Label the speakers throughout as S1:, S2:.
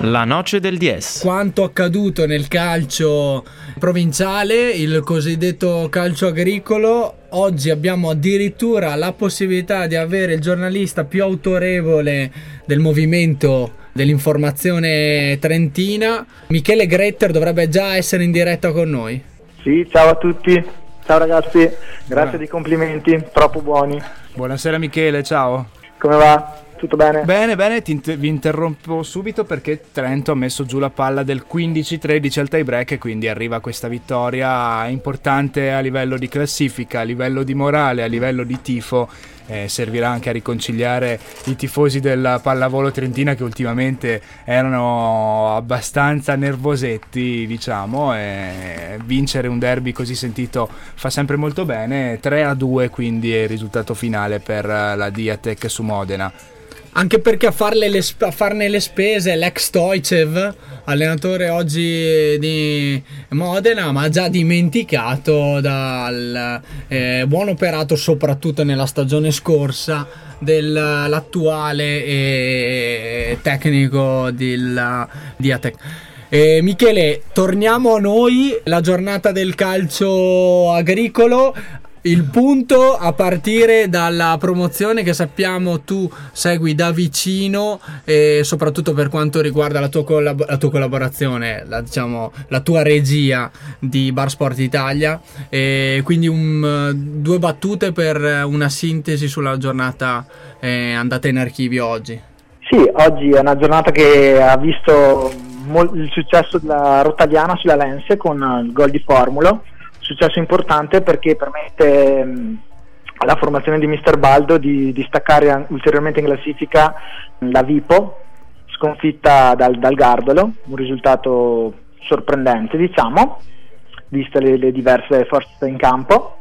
S1: La noce del DS.
S2: Quanto accaduto nel calcio provinciale, il cosiddetto calcio agricolo, oggi abbiamo addirittura la possibilità di avere il giornalista più autorevole del movimento dell'informazione trentina. Michele Gretter dovrebbe già essere in diretta con noi.
S3: Sì, ciao a tutti. Ciao ragazzi, grazie Buona. dei complimenti, troppo buoni.
S4: Buonasera Michele, ciao.
S3: Come va? Tutto bene?
S4: Bene, bene, inter- vi interrompo subito perché Trento ha messo giù la palla del 15-13 al tie break e quindi arriva questa vittoria importante a livello di classifica, a livello di morale, a livello di tifo. Eh, servirà anche a riconciliare i tifosi della pallavolo trentina che ultimamente erano abbastanza nervosetti, diciamo, e vincere un derby così sentito fa sempre molto bene. 3 a 2 quindi è il risultato finale per la Diatec su Modena.
S2: Anche perché a, le, a, farne le spese l'ex Stoicev, allenatore oggi di Modena, ma già dimenticato dal eh, buon operato soprattutto nella stagione scorsa dell'attuale eh, tecnico del, di Atec. Eh, Michele, torniamo a noi, la giornata del calcio agricolo il punto a partire dalla promozione che sappiamo tu segui da vicino e soprattutto per quanto riguarda la tua, collab- la tua collaborazione, la, diciamo, la, tua regia di Bar Sport Italia. E quindi un, due battute per una sintesi sulla giornata eh, andata in archivio oggi.
S3: Sì, oggi è una giornata che ha visto mol- il successo della Rottagliana sulla Lense con il gol di Formulo successo importante perché permette mh, alla formazione di Mister Baldo di, di staccare ulteriormente in classifica la Vipo, sconfitta dal, dal Gardolo, un risultato sorprendente diciamo, viste le, le diverse forze in campo.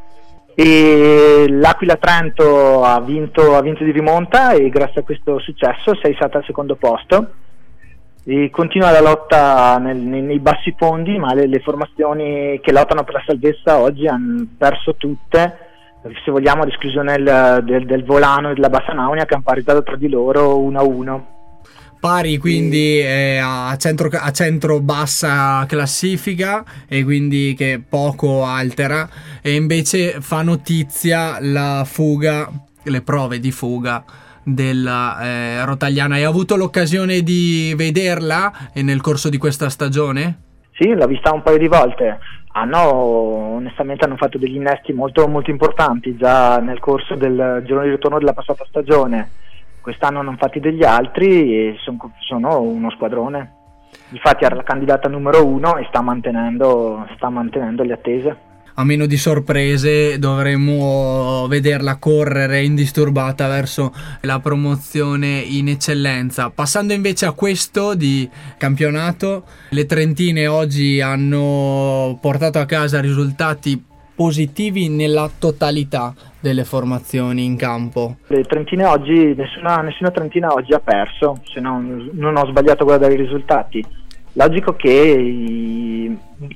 S3: E l'Aquila Trento ha vinto, ha vinto di rimonta e grazie a questo successo sei stata al secondo posto continua la lotta nel, nei, nei, bassi fondi, ma le, le, formazioni che lottano per la salvezza oggi hanno perso tutte, se vogliamo, ad esclusione del, del, del Volano e della Bassa Naunia che hanno parizzato tra di loro 1-1.
S2: Pari quindi eh, a, centro, a centro bassa classifica e quindi che poco altera e invece fa notizia la fuga, le prove di fuga della eh, Rotagliana. Hai avuto l'occasione di vederla nel corso di questa stagione?
S3: Sì, l'ho vista un paio di volte. Hanno, onestamente hanno fatto degli innesti molto, molto importanti già nel corso del giorno di ritorno della passata stagione. Quest'anno hanno fatti degli altri e son, sono uno squadrone. Infatti era la candidata numero uno e sta mantenendo, sta mantenendo le attese
S2: a meno di sorprese dovremmo vederla correre indisturbata verso la promozione in eccellenza. Passando invece a questo di campionato, le Trentine oggi hanno portato a casa risultati positivi nella totalità delle formazioni in campo.
S3: Le Trentine oggi, nessuna, nessuna Trentina oggi ha perso, se non, non ho sbagliato a guardare i risultati Logico che i,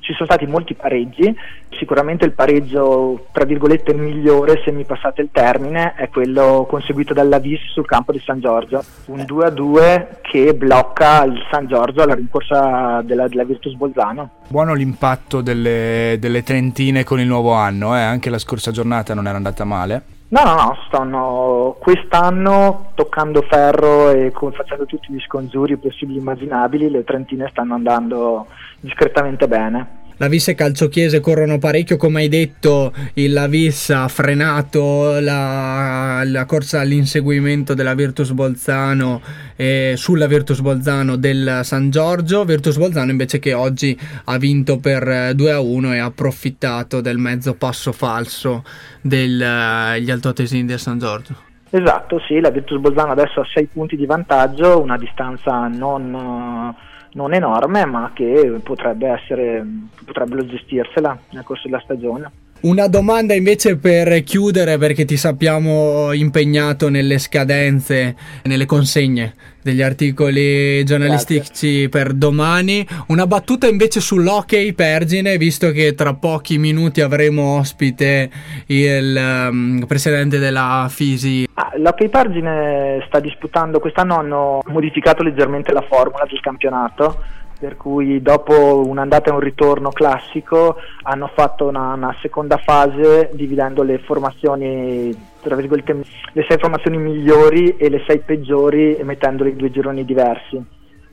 S3: ci sono stati molti pareggi, sicuramente il pareggio tra virgolette migliore, se mi passate il termine, è quello conseguito dalla Vis sul campo di San Giorgio, un 2 a 2 che blocca il San Giorgio alla rincorsa della, della Virtus Bolzano.
S4: Buono l'impatto delle, delle Trentine con il nuovo anno, eh? anche la scorsa giornata non era andata male.
S3: No, no, no, stanno quest'anno toccando ferro e facendo tutti gli scongiuri possibili e immaginabili, le Trentine stanno andando discretamente bene
S2: la Vis e Calciochiese corrono parecchio, come hai detto, il Vis ha frenato la, la corsa all'inseguimento della Virtus Bolzano eh, sulla Virtus Bolzano del San Giorgio, Virtus Bolzano invece che oggi ha vinto per 2 a 1 e ha approfittato del mezzo passo falso degli uh, altoatesini del San Giorgio.
S3: Esatto, sì, la Virtus Bolzano adesso ha 6 punti di vantaggio, una distanza non... Non enorme ma che potrebbe essere, potrebbero gestirsela nel corso della stagione.
S2: Una domanda invece per chiudere perché ti sappiamo impegnato nelle scadenze, nelle consegne degli articoli giornalistici Grazie. per domani. Una battuta invece sull'hockey Pergine, visto che tra pochi minuti avremo ospite il um, presidente della Fisi.
S3: Ah, l'hockey Pergine sta disputando, quest'anno hanno modificato leggermente la formula del campionato per cui dopo un'andata e un ritorno classico hanno fatto una, una seconda fase dividendo le formazioni, tra virgolette, le sei formazioni migliori e le sei peggiori mettendole in due gironi diversi.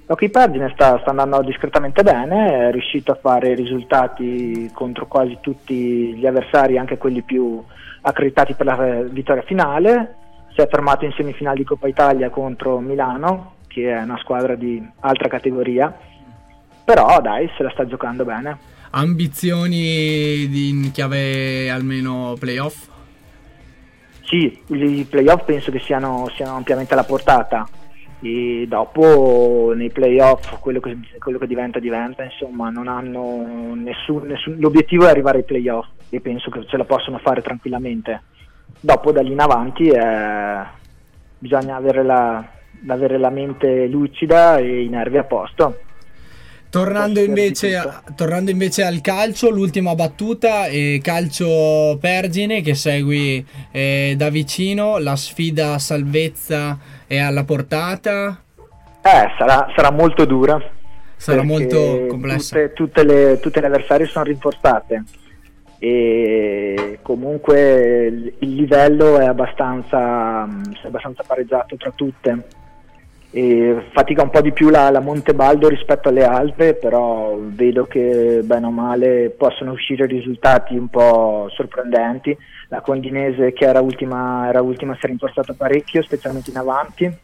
S3: L'Hockey Pagine sta, sta, andando discretamente bene, è riuscito a fare risultati contro quasi tutti gli avversari, anche quelli più accreditati per la vittoria finale, si è fermato in semifinale di Coppa Italia contro Milano, che è una squadra di altra categoria, però dai, se la sta giocando bene.
S2: Ambizioni in chiave almeno playoff?
S3: Sì, i playoff penso che siano, siano ampiamente alla portata e dopo nei playoff quello che, quello che diventa diventa insomma non hanno nessun, nessun, l'obiettivo è arrivare ai playoff e penso che ce la possono fare tranquillamente dopo da lì in avanti eh, bisogna avere la, avere la mente lucida e i nervi a posto
S2: Tornando invece, tornando invece, al calcio, l'ultima battuta, eh, calcio Pergine che segui eh, da vicino, la sfida salvezza è alla portata.
S3: Eh, sarà, sarà molto dura.
S2: Sarà molto complessa.
S3: Tutte, tutte, le, tutte le avversarie sono rinforzate e comunque il livello è abbastanza, è abbastanza pareggiato tra tutte fatica un po' di più la, la Montebaldo rispetto alle altre, però vedo che bene o male possono uscire risultati un po' sorprendenti. La Condinese che era ultima, era ultima si è rinforzata parecchio, specialmente in avanti,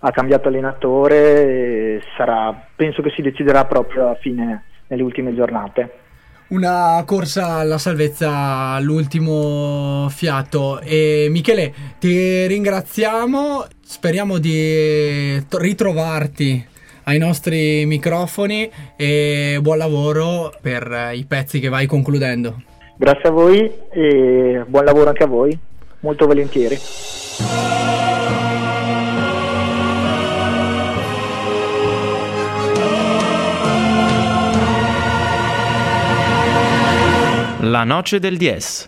S3: ha cambiato allenatore, sarà, penso che si deciderà proprio a fine, nelle ultime giornate
S2: una corsa alla salvezza all'ultimo fiato. E Michele, ti ringraziamo. Speriamo di ritrovarti ai nostri microfoni e buon lavoro per i pezzi che vai concludendo.
S3: Grazie a voi e buon lavoro anche a voi, molto volentieri.
S1: La noce del 10.